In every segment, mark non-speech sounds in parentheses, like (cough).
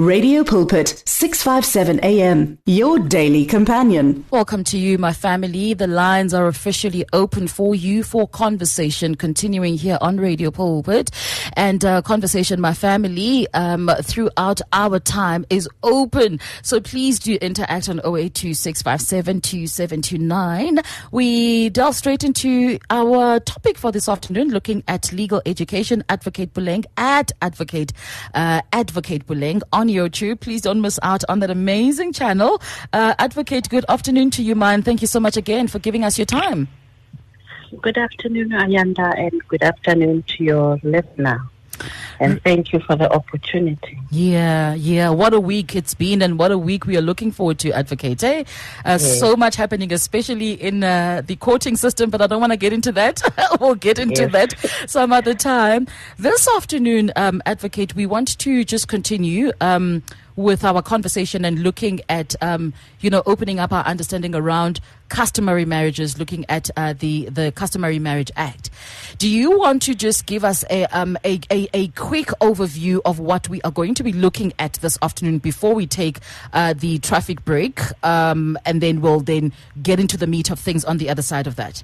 Radio Pulpit, 657 AM, your daily companion. Welcome to you, my family. The lines are officially open for you for conversation continuing here on Radio Pulpit. And uh, conversation, my family, um, throughout our time is open. So please do interact on 082 We delve straight into our topic for this afternoon, looking at legal education. Advocate Puleng at Advocate, uh, Advocate Puleng on YouTube. Please don't miss out on that amazing channel. Uh, Advocate, good afternoon to you, man. Thank you so much again for giving us your time. Good afternoon, Ayanda, and good afternoon to your listener. And thank you for the opportunity. Yeah, yeah. What a week it's been, and what a week we are looking forward to, Advocate. Eh? Uh, yes. So much happening, especially in uh, the courting system, but I don't want to get into that. (laughs) we'll get into yes. that some other time. This afternoon, um, Advocate, we want to just continue. Um, with our conversation and looking at, um, you know, opening up our understanding around customary marriages, looking at uh, the the Customary Marriage Act. Do you want to just give us a, um, a, a, a quick overview of what we are going to be looking at this afternoon before we take uh, the traffic break, um, and then we'll then get into the meat of things on the other side of that.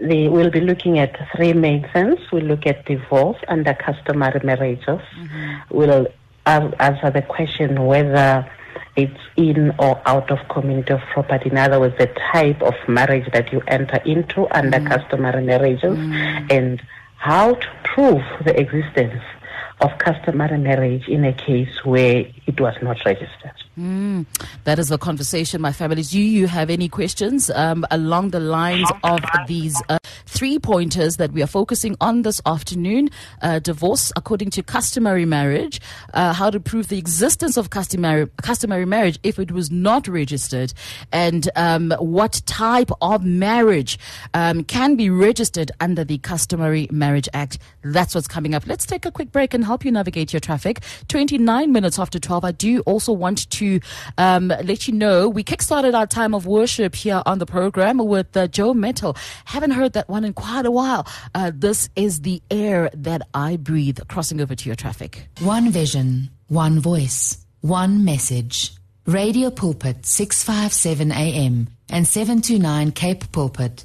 The, we'll be looking at three main things. We'll look at divorce under customary marriages. Mm-hmm. We'll answer the question whether it's in or out of community of property. In other words, the type of marriage that you enter into under mm. customary marriages mm. and how to prove the existence of customary marriage in a case where it was not registered. Mm, that is the conversation, my family. Do you have any questions um, along the lines of these uh, three pointers that we are focusing on this afternoon? Uh, divorce according to customary marriage, uh, how to prove the existence of customary, customary marriage if it was not registered, and um, what type of marriage um, can be registered under the Customary Marriage Act. That's what's coming up. Let's take a quick break and help you navigate your traffic. 29 minutes after 12. I do also want to um, let you know we kickstarted our time of worship here on the program with uh, Joe Mettle. Haven't heard that one in quite a while. Uh, this is the air that I breathe. Crossing over to your traffic. One vision, one voice, one message. Radio Pulpit 657 AM and 729 Cape Pulpit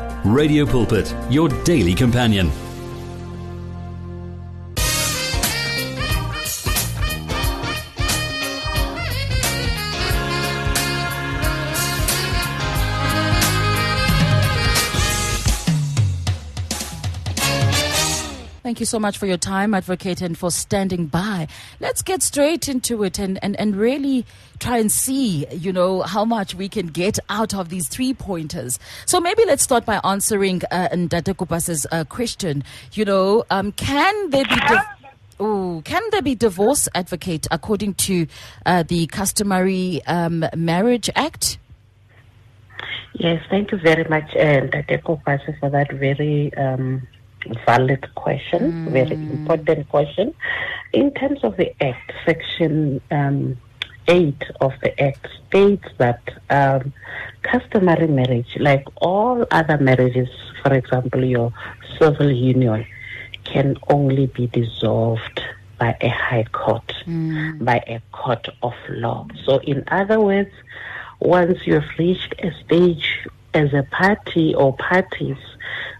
Radio Pulpit, your daily companion. You so much for your time, Advocate, and for standing by. Let's get straight into it and, and, and really try and see, you know, how much we can get out of these three pointers. So maybe let's start by answering uh, Ndate Kupas's uh, question. You know, um, can there be... Oh, can there be divorce, advocate, according to uh, the customary um, marriage act? Yes, thank you very much, uh, Kupas, for that very um, valid question, mm. very important question. In terms of the Act, Section um, 8 of the Act states that um, customary marriage, like all other marriages, for example, your civil union, can only be dissolved by a high court, mm. by a court of law. So, in other words, once you have reached a stage as a party or parties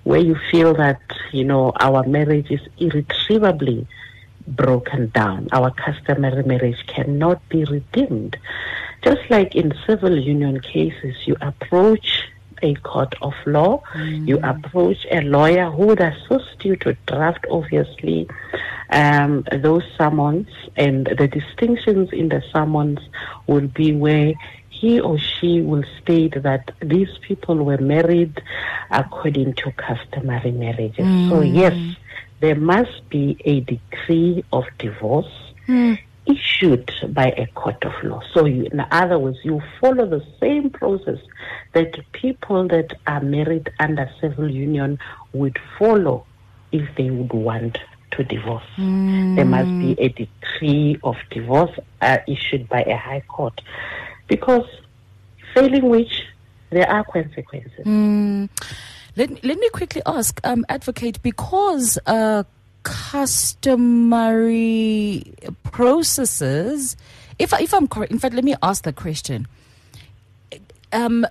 where you feel that, you know, our marriage is irretrievably broken down. Our customary marriage cannot be redeemed. Just like in civil union cases, you approach a court of law. You approach a lawyer who would assist you to draft, obviously, um, those summons, and the distinctions in the summons will be where he or she will state that these people were married according to customary marriages. So, mm. yes, there must be a decree of divorce mm. issued by a court of law. So, you, in other words, you follow the same process that people that are married under civil union would follow if they would want to divorce. There must be mm. a decree of divorce uh, issued by a high court because failing which there are consequences. Let me, let me quickly ask, um, advocate, because uh, customary processes, if if I'm correct, in fact, let me ask the question: um,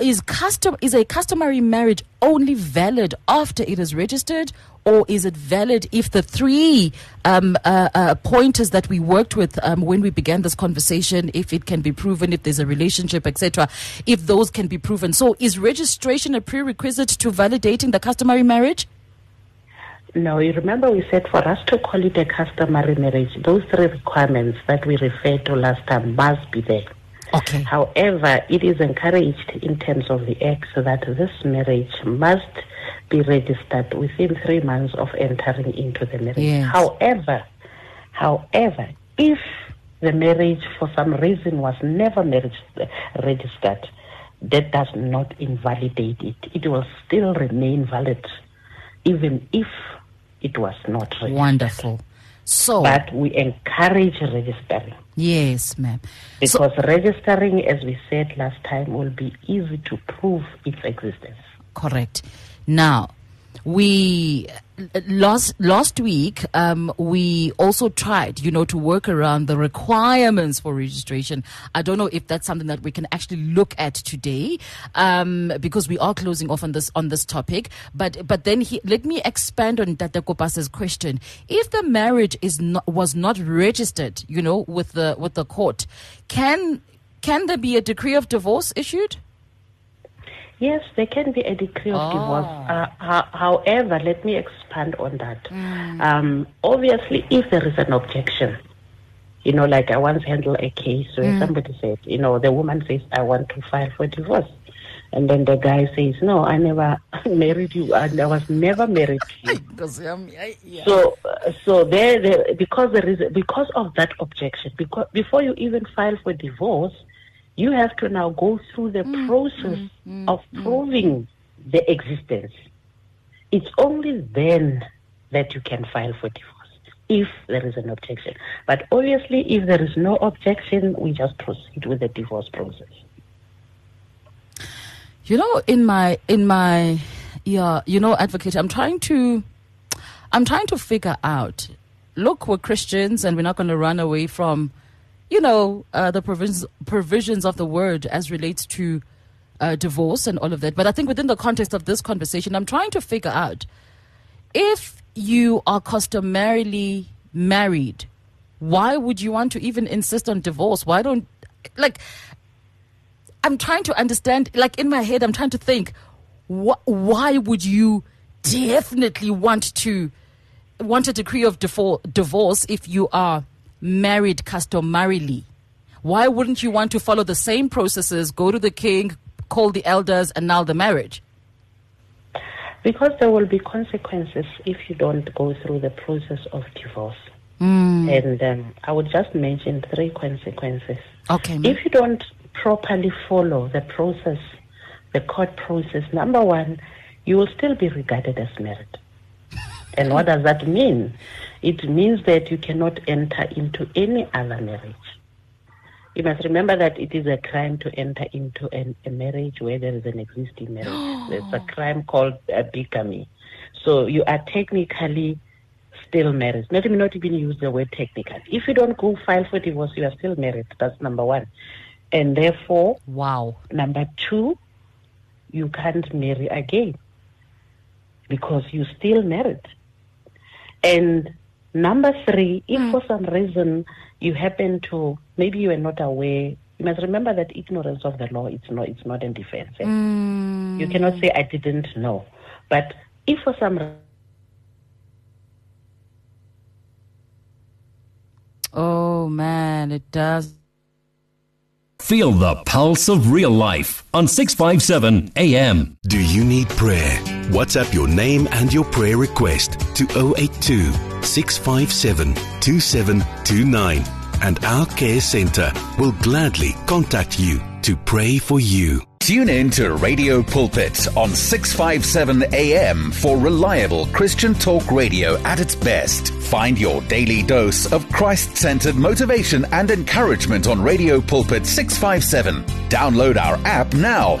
Is custom is a customary marriage only valid after it is registered, or is it valid if the three um, uh, uh, pointers that we worked with um, when we began this conversation, if it can be proven, if there's a relationship, etc., if those can be proven? So, is registration a prerequisite to validating the customary marriage? No, you remember we said for us to call it a customary marriage, those three requirements that we referred to last time must be there. Okay. However, it is encouraged in terms of the Act that this marriage must be registered within three months of entering into the marriage. Yes. However, however, if the marriage for some reason was never marriage, uh, registered, that does not invalidate it. It will still remain valid, even if it was not registered. Wonderful. So, But we encourage registering. yes, ma'am. So, Because registering, as we said last time, will be easy to prove its existence. Correct. Now, we last last week um, we also tried, you know, to work around the requirements for registration. I don't know if that's something that we can actually look at today, um, because we are closing off on this on this topic. But but then he, let me expand on Tata Kopasa's question. If the marriage is not was not registered, you know, with the with the court, can can there be a decree of divorce issued? Yes, there can be a decree of Ah. divorce. Uh, ho- however, let me expand on that. Hmm. Um, obviously, if there is an objection, you know, like I once handled a case where Hmm. somebody said, you know, the woman says, I want to file for divorce. And then the guy says, no, I never (laughs) married you. and I was never married to you. (laughs) Um, I- yeah. So, so there, there, because there is because of that objection, because before you even file for divorce, you have to now go through the mm, mm, process mm, of proving the existence. It's only then that you can file for divorce if there is an objection. But obviously, if there is no objection, we just proceed with the divorce process. You know, in my in my yeah, you know, advocate, I'm trying to I'm trying to figure out. Look, we're Christians, and we're not going to run away from, you know, uh, the provisions provisions of the word as relates to uh, divorce and all of that. But I think within the context of this conversation, I'm trying to figure out if you are customarily married, why would you want to even insist on divorce? Why don't like? I'm trying to understand, like in my head, I'm trying to think, wh- why would you definitely want to want a decree of divorce if you are married customarily? Why wouldn't you want to follow the same processes, go to the king, call the elders, annul the marriage? Because there will be consequences if you don't go through the process of divorce. And um, I would just mention three consequences. Okay, ma'am. If you don't properly follow the process, the court process, number one, you will still be regarded as married. and what does that mean? It means that you cannot enter into any other marriage. You must remember that it is a crime to enter into an, a marriage where there is an existing marriage. (gasps) There's a crime called uh, bigamy. So you are technically still married. Let me not even use the word technical. If you don't go file for divorce, you are still married. That's number one. And therefore, Wow. number two, you can't marry again because you're still married. And number three, if for some reason you happen to, maybe you are not aware you must remember that ignorance of the law it's not it's not a defense. eh? Mm. You cannot say I didn't know. But if for some Oh man, it does. Feel the pulse of real life on 657 AM. Do you need prayer? WhatsApp your name and your prayer request to 082 657 2729 and our care center will gladly contact you to pray for you. Tune in to Radio Pulpit on 657 AM for reliable Christian talk radio at its best. Find your daily dose of Christ centered motivation and encouragement on Radio Pulpit 657. Download our app now.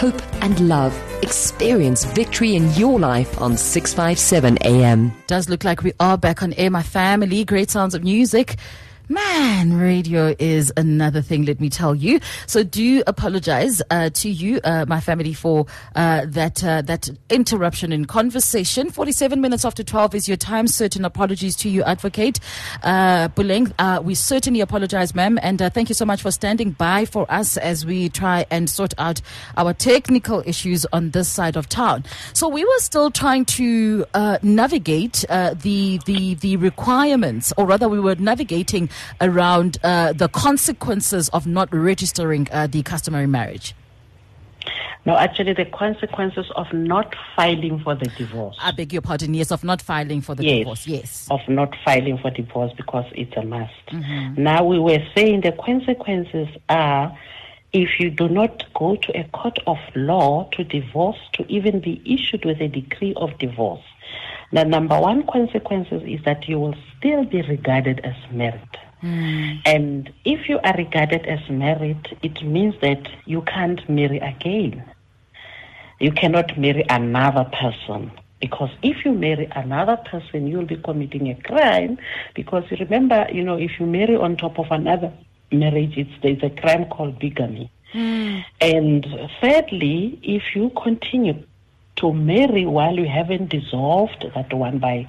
hope, and love. Experience victory in your life on 657 AM. Does look like we are back on air, my family. Great sounds of music. Man, radio is another thing, let me tell you. So do apologize uh, to you, uh, my family, for uh, that uh, that interruption in conversation. 47 minutes after 12 is your time. Certain apologies to you, Advocate uh, Puleng. Uh, we certainly apologize, ma'am, and uh, thank you so much for standing by for us as we try and sort out our technical issues on this side of town. So we were still trying to navigate the the the requirements, or rather, we were navigating around uh, the consequences of not registering uh, the customary marriage. no, actually the consequences of not filing for the divorce. I beg your pardon, yes, of not filing for the Yes. divorce. Yes. of not filing for divorce because it's a must. Now we were saying the consequences are if you do not go to a court of law to divorce to even be issued with a decree of divorce. The number one consequences is that you will still be regarded as married. And if you are regarded as married, it means that you can't marry again. You cannot marry another person. Because if you marry another person you'll be committing a crime. Because remember you know if you marry on top of another marriage it's there's a crime called bigamy. And thirdly if you continue to marry while you haven't dissolved that one by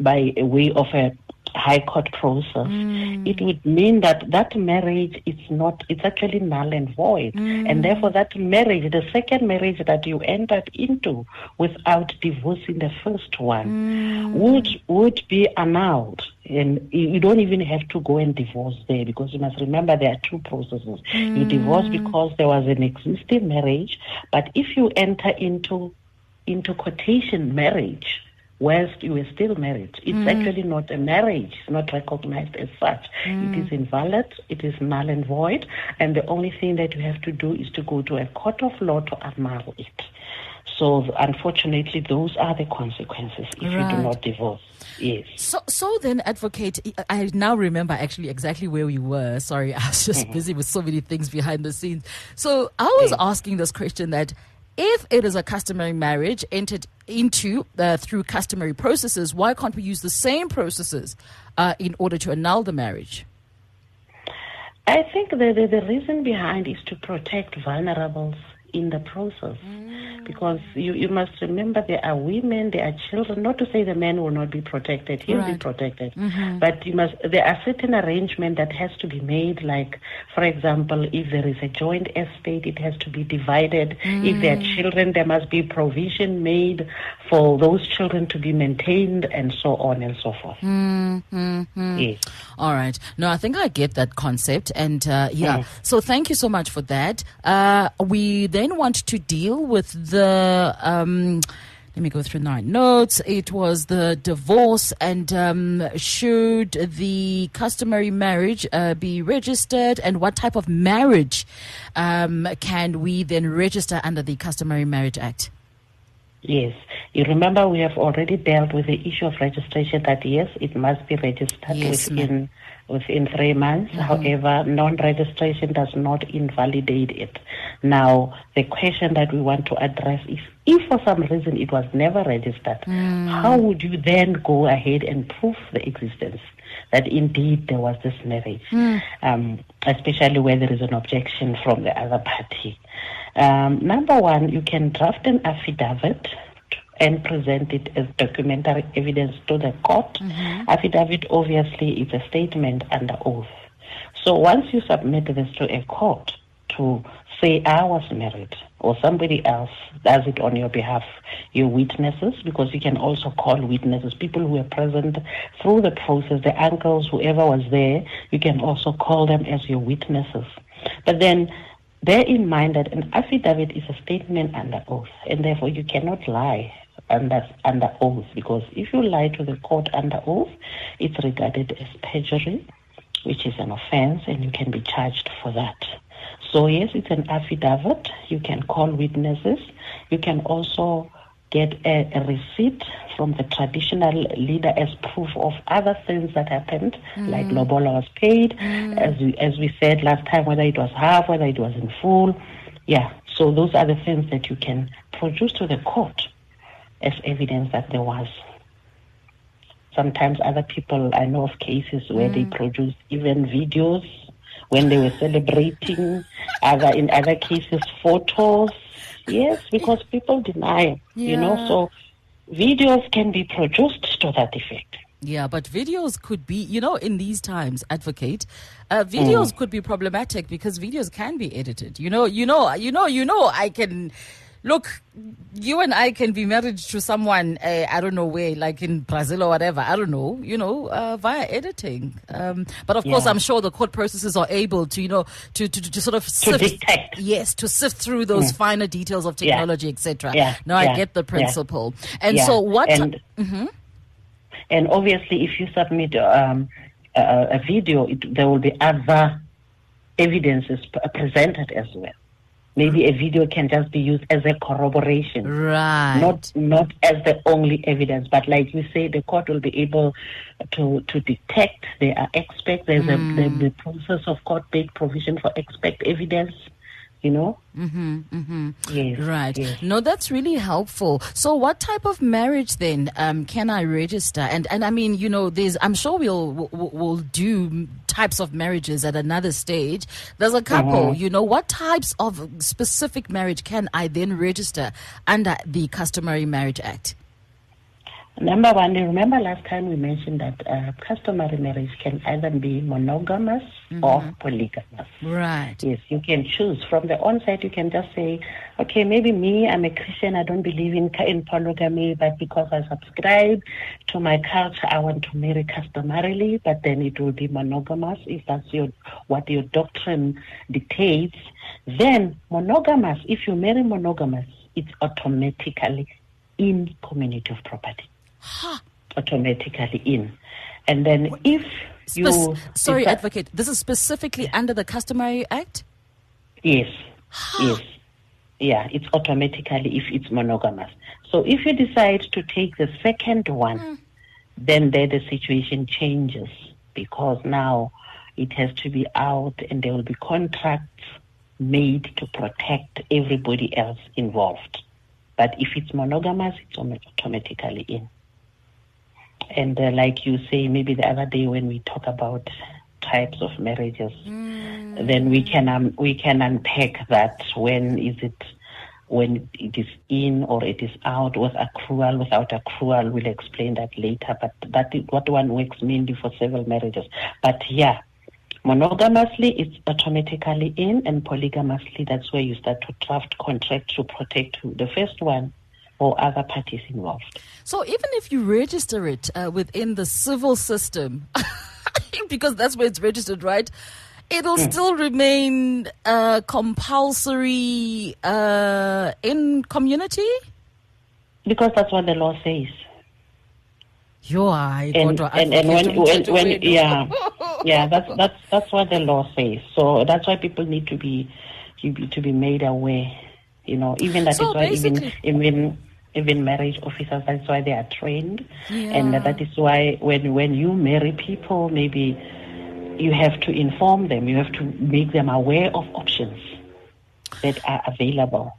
by a way of a high court process, mm. it would mean that that marriage is not, it's actually null and void. Mm. And therefore that marriage, the second marriage that you entered into without divorcing the first one mm. would, would be annulled. And you you don't even have to go and divorce there because you must remember there are two processes. You divorce because there was an existing marriage, but if you enter into into quotation marriage whilst you were still married. It's mm. actually not a marriage. It's not recognized as such. It mm. is invalid. It is null and void. And the only thing that you have to do is to go to a court of law to annul it. So unfortunately, those are the consequences if you do not divorce. Yes. So, so then, advocate, I- I now remember actually exactly where we were. Sorry, (laughs) I was just mm-hmm. busy with so many things behind the scenes. So I was asking this question that if it is a customary marriage entered into uh, through customary processes, why can't we use the same processes uh, in order to annul the marriage? I think the, the, the reason behind is to protect vulnerables in the process. Because you, you must remember there are women, there are children, not to say the man will not be protected, he'll be Right. protected. But you must there are certain arrangement that has to be made, like for example, if there is a joint estate, it has to be divided. If there are children, there must be provision made for those children to be maintained and so on and so forth. Yes. All right. No, I think I get that concept. And uh, yeah, so thank you so much for that. Uh, we then want to deal with the. Um, let me go through nine notes. It was the divorce, and um, should the customary marriage uh, be registered, and what type of marriage um, can we then register under the Customary Marriage Act? Yes. You remember we have already dealt with the issue of registration that yes, it must be registered Yes, ma'am. Within three months. Mm-hmm. However, non-registration does not invalidate it. Now, the question that we want to address is if for some reason it was never registered, mm. how would you then go ahead and prove the existence? That indeed there was this marriage, mm. um, especially where there is an objection from the other party. Um, number one, you can draft an affidavit and present it as documentary evidence to the court. Mm-hmm. Affidavit obviously is a statement under oath. So once you submit this to a court to say I was married or somebody else does it on your behalf, your witnesses, because you can also call witnesses, people who were present through the process, the uncles, whoever was there, you can also call them as your witnesses. But then bear in mind that an affidavit is a statement under oath, and therefore you cannot lie under under oath because if you lie to the court under oath, it's regarded as perjury, which is an offense, and you can be charged for that. So yes, it's an affidavit. You can call witnesses. You can also get a, a, receipt from the traditional leader as proof of other things that happened, mm. like lobola was paid, mm. as we, as we said last time, whether it was half, whether it was in full. Yeah, so those are the things that you can produce to the court as evidence that there was. Sometimes other people, I know of cases where mm. they produce even videos when they were celebrating, (laughs) other in other cases photos. Yes, because people deny, yeah. you know, so videos can be produced to that effect. Yeah, but videos could be, you know, in these times, advocate, uh, videos mm. could be problematic because videos can be edited. You know, you know, you know, you know, I can look, you and I can be married to someone, uh, I don't know where, like in Brazil or whatever, I don't know, you know, uh, via editing. Um, but of yeah. course, I'm sure the court processes are able to, you know, to, to, to sort of sift, detect. yes, to sift through those mm. finer details of technology, yeah. etc. Yeah. Now I get the principle. And so what? And, mm-hmm. and obviously, if you submit um, a, a video, it, there will be other evidences presented as well maybe a video can just be used as a corroboration. Right. Not not as the only evidence but like you say the court will be able to to detect. There are expect there's mm. a the, the process of court made provision for expect evidence you know? Mm-hmm, mm-hmm. Yes. Right. Yes. No, that's really helpful. So, what type of marriage then um, can I register? And and I mean, you know, there's I'm sure we'll we'll, do types of marriages at another stage. There's a couple. Mm-hmm. You know, what types of specific marriage can I then register under the Customary Marriage Act? Number one, remember last time we mentioned that uh, customary marriage can either be monogamous mm-hmm. or polygamous. Right. Yes, you can choose. From the onset, you can just say, okay, maybe me, I'm a Christian, I don't believe in, in polygamy, but because I subscribe to my culture, I want to marry customarily, but then it will be monogamous if that's your what your doctrine dictates. Then monogamous, if you marry monogamous, it's automatically in community of property huh. automatically in. And then if you. Sorry, advocate, this is specifically under the Customary Act? Yes. yes. Yeah, it's automatically if it's monogamous. So if you decide to take the second one, mm. then there the situation changes because now it has to be out and there will be contracts made to protect everybody else involved. But if it's monogamous, it's automatically in. And uh, like you say, maybe the other day when we talk about types of marriages, mm. then we can um, we can unpack that. When is it? When it is in or it is out with accrual, without accrual, we'll explain that later. But that is what one works mainly for several marriages. But yeah, monogamously it's automatically in, and polygamously that's where you start to draft contract to protect the first one or other parties involved. So even if you register it uh, within the civil system, (laughs) because that's where it's registered, right? It'll mm. still remain uh, compulsory uh, in community? Because that's what the law says. You are and, and, and when, when, when yeah (laughs) yeah that's that's that's what the law says. So that's why people need to be to be, to be made aware. You know, even that so is why even even even marriage officers. That's why they are trained, yeah. and that is why when when you marry people, maybe you have to inform them. You have to make them aware of options that are available.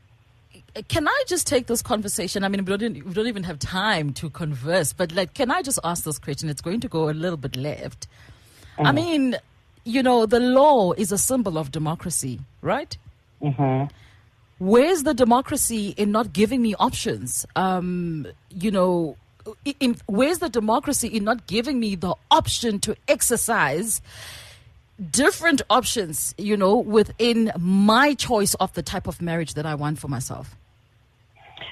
Can I just take this conversation? I mean, we don't, we don't even have time to converse, but like, can I just ask this question? It's going to go a little bit left. I Mm. mean, you know, the law is a symbol of democracy, right? hmm Where's the democracy in not giving me options? Um, you know, in, where's the democracy in not giving me the option to exercise different options, you know, within my choice of the type of marriage that I want for myself?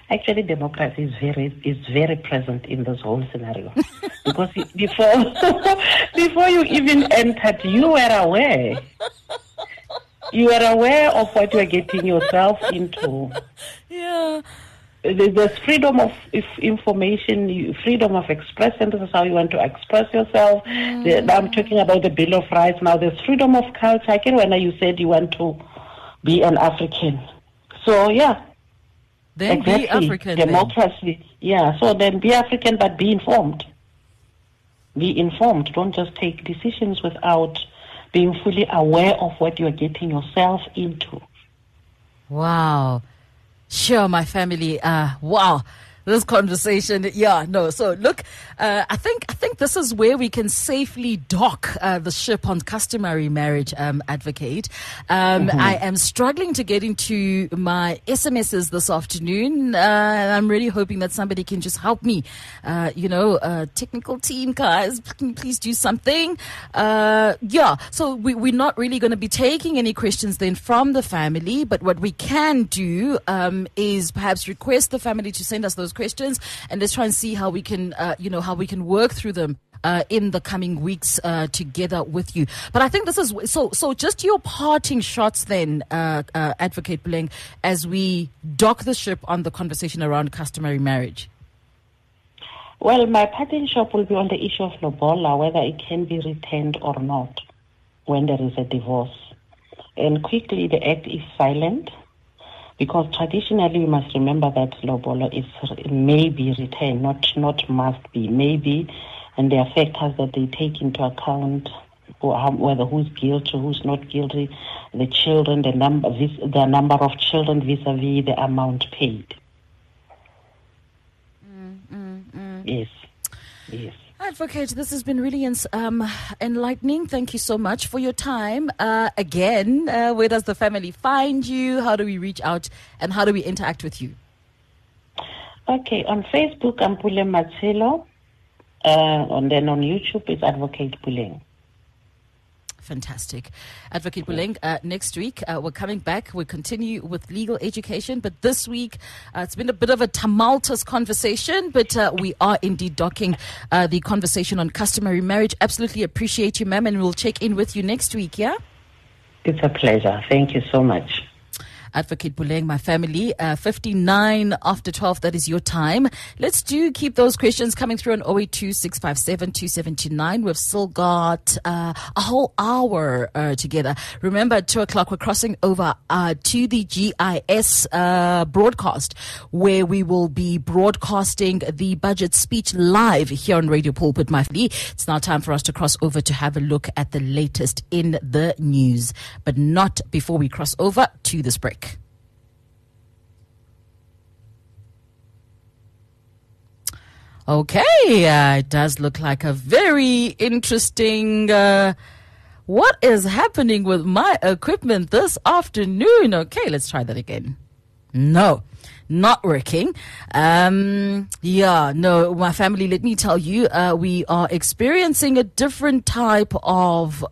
Actually, democracy is very is very present in this whole scenario (laughs) because before (laughs) before you even entered, you were aware. You are aware of what you are getting yourself into. Yeah. There's freedom of information, freedom of expression. This is how you want to express yourself. Now mm. I'm talking about the Bill of Rights. Now there's freedom of culture. I can when you said you want to be an African. So yeah, Then be exactly. African. then. Democracy. Yeah. So then be African, but be informed. Be informed. Don't just take decisions without being fully aware of what you're getting yourself into. Wow. Sure, my family. Uh, wow. This conversation, yeah, no. So look, uh, I think I think this is where we can safely dock uh, the ship on customary marriage um, advocate. Um, I am struggling to get into my SMSs this afternoon. Uh, and I'm really hoping that somebody can just help me. Uh, you know, uh, technical team guys, can please do something. Uh, yeah, so we, we're not really going to be taking any questions then from the family, but what we can do um, is perhaps request the family to send us those questions, and let's try and see how we can, uh, you know, how we can work through them. Uh, in the coming weeks, uh, together with you, but I think this is so. So, just your parting shots, then, uh, uh, Advocate Puleng, as we dock the ship on the conversation around customary marriage. Well, my parting shop will be on the issue of lobola, whether it can be retained or not when there is a divorce. And quickly, the act is silent because traditionally we must remember that lobola is may be returned, not not must be, maybe, and there are factors that they take into account. Or how, um, whether who's guilty, who's not guilty, the children, the number, vis- the number of children vis-a-vis the amount paid. Mm, mm, mm. Yes, yes. Advocate, this has been really um, enlightening. Thank you so much for your time. Uh, again, uh, where does the family find you? How do we reach out and how do we interact with you? Okay, on Facebook, I'm Pule Matshelo. Uh, and then on YouTube, it's Advocate Puleng. Fantastic. Advocate Puleng, uh, next week uh, we're coming back. We'll continue with legal education, but this week uh, it's been a bit of a tumultuous conversation, but uh, we are indeed docking uh, the conversation on customary marriage. Absolutely appreciate you, ma'am, and we'll check in with you next week, yeah? It's a pleasure. Thank you so much. Advocate Puleng, my family, uh, 59 after 12, that is your time. Let's do keep those questions coming through on 082 657 2729. We've still got uh, a whole hour uh, together. Remember, at 2 o'clock, we're crossing over uh, to the GIS uh, broadcast, where we will be broadcasting the budget speech live here on Radio Pulpit, my family. It's now time for us to cross over to have a look at the latest in the news, but not before we cross over to this break. Okay, uh, it does look like a very interesting. Uh, what is happening with my equipment this afternoon? Okay, let's try that again. No, not working. Um, yeah, no, my family, let me tell you, uh, we are experiencing a different type of,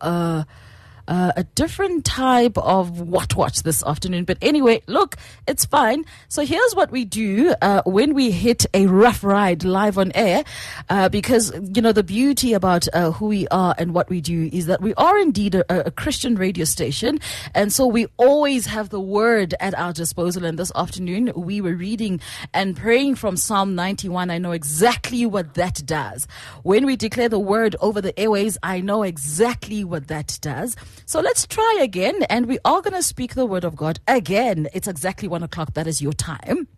uh, a different type of what watch this afternoon. But anyway, look, it's fine. So here's what we do uh, when we hit a rough ride live on air, uh, because you know the beauty about uh, who we are and what we do is that we are indeed a, a Christian radio station, and so we always have the word at our disposal. And this afternoon we were reading and praying from Psalm 91. I know exactly what that does. When we declare the word over the airways, I know exactly what that does. So let's try again, and we are going to speak the word of God again. It's exactly one o'clock. That is your time.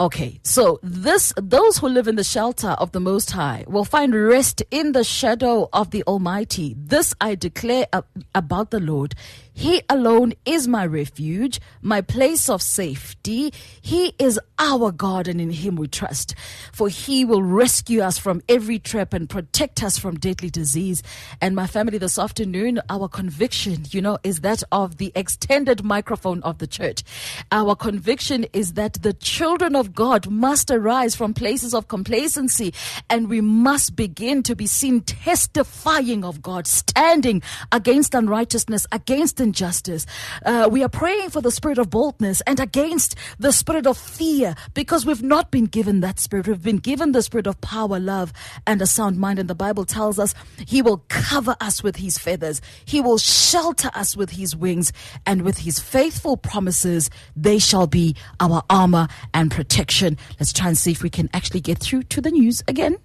Okay, so this those who live in the shelter of the Most High will find rest in the shadow of the Almighty. This I declare about the Lord. He alone is my refuge, my place of safety. He is our God, and in Him we trust. For He will rescue us from every trap and protect us from deadly disease. And my family, this afternoon, our conviction, you know, is that of the extended microphone of the church. Our conviction is that the children of God must arise from places of complacency, and we must begin to be seen testifying of God, standing against unrighteousness, against injustice. Uh, we are praying for the spirit of boldness and against the spirit of fear because we've not been given that spirit. We've been given the spirit of power, love, and a sound mind. And the Bible tells us He will cover us with His feathers, He will shelter us with His wings, and with His faithful promises, they shall be our armor and protection. Let's try and see if we can actually get through to the news again.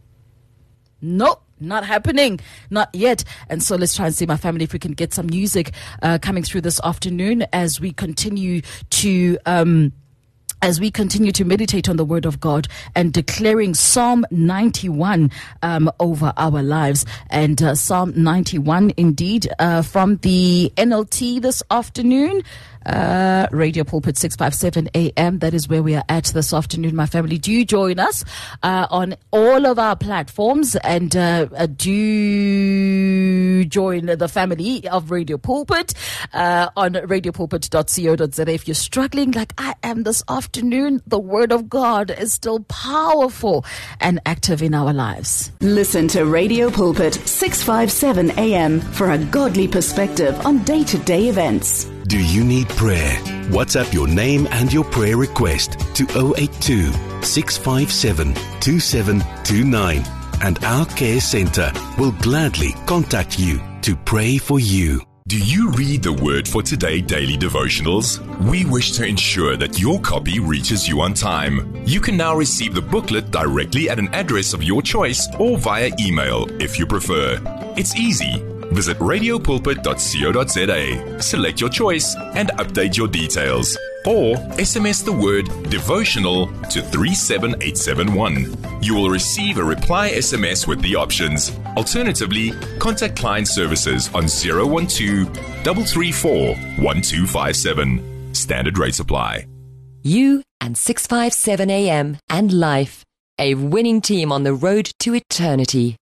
Nope not happening, not yet. And so let's try and see my family if we can get some music uh, coming through this afternoon as we continue to. Um, as we continue to meditate on the word of God and declaring Psalm 91 um, over our lives. And uh, Psalm 91, indeed, uh, from the NLT this afternoon. Uh, Radio Pulpit 657 AM. That is where we are at this afternoon, my family. Do join us uh, on all of our platforms and uh, uh do join the family of Radio Pulpit uh, on radiopulpit.co.za. If you're struggling like I am this afternoon, the Word of God is still powerful and active in our lives. Listen to Radio Pulpit 657 AM for a godly perspective on day to day events. Do you need prayer? WhatsApp your name and your prayer request to 082 657 2729 and our care center will gladly contact you to pray for you. Do you read the Word for Today daily devotionals? We wish to ensure that your copy reaches you on time. You can now receive the booklet directly at an address of your choice or via email if you prefer. It's easy. Visit radiopulpit.co.za, select your choice, and update your details. Or SMS the word devotional to 37871. You will receive a reply SMS with the options. Alternatively, contact client services on 012 334 1257. Standard rate supply. You and 657 AM and life, a winning team on the road to eternity.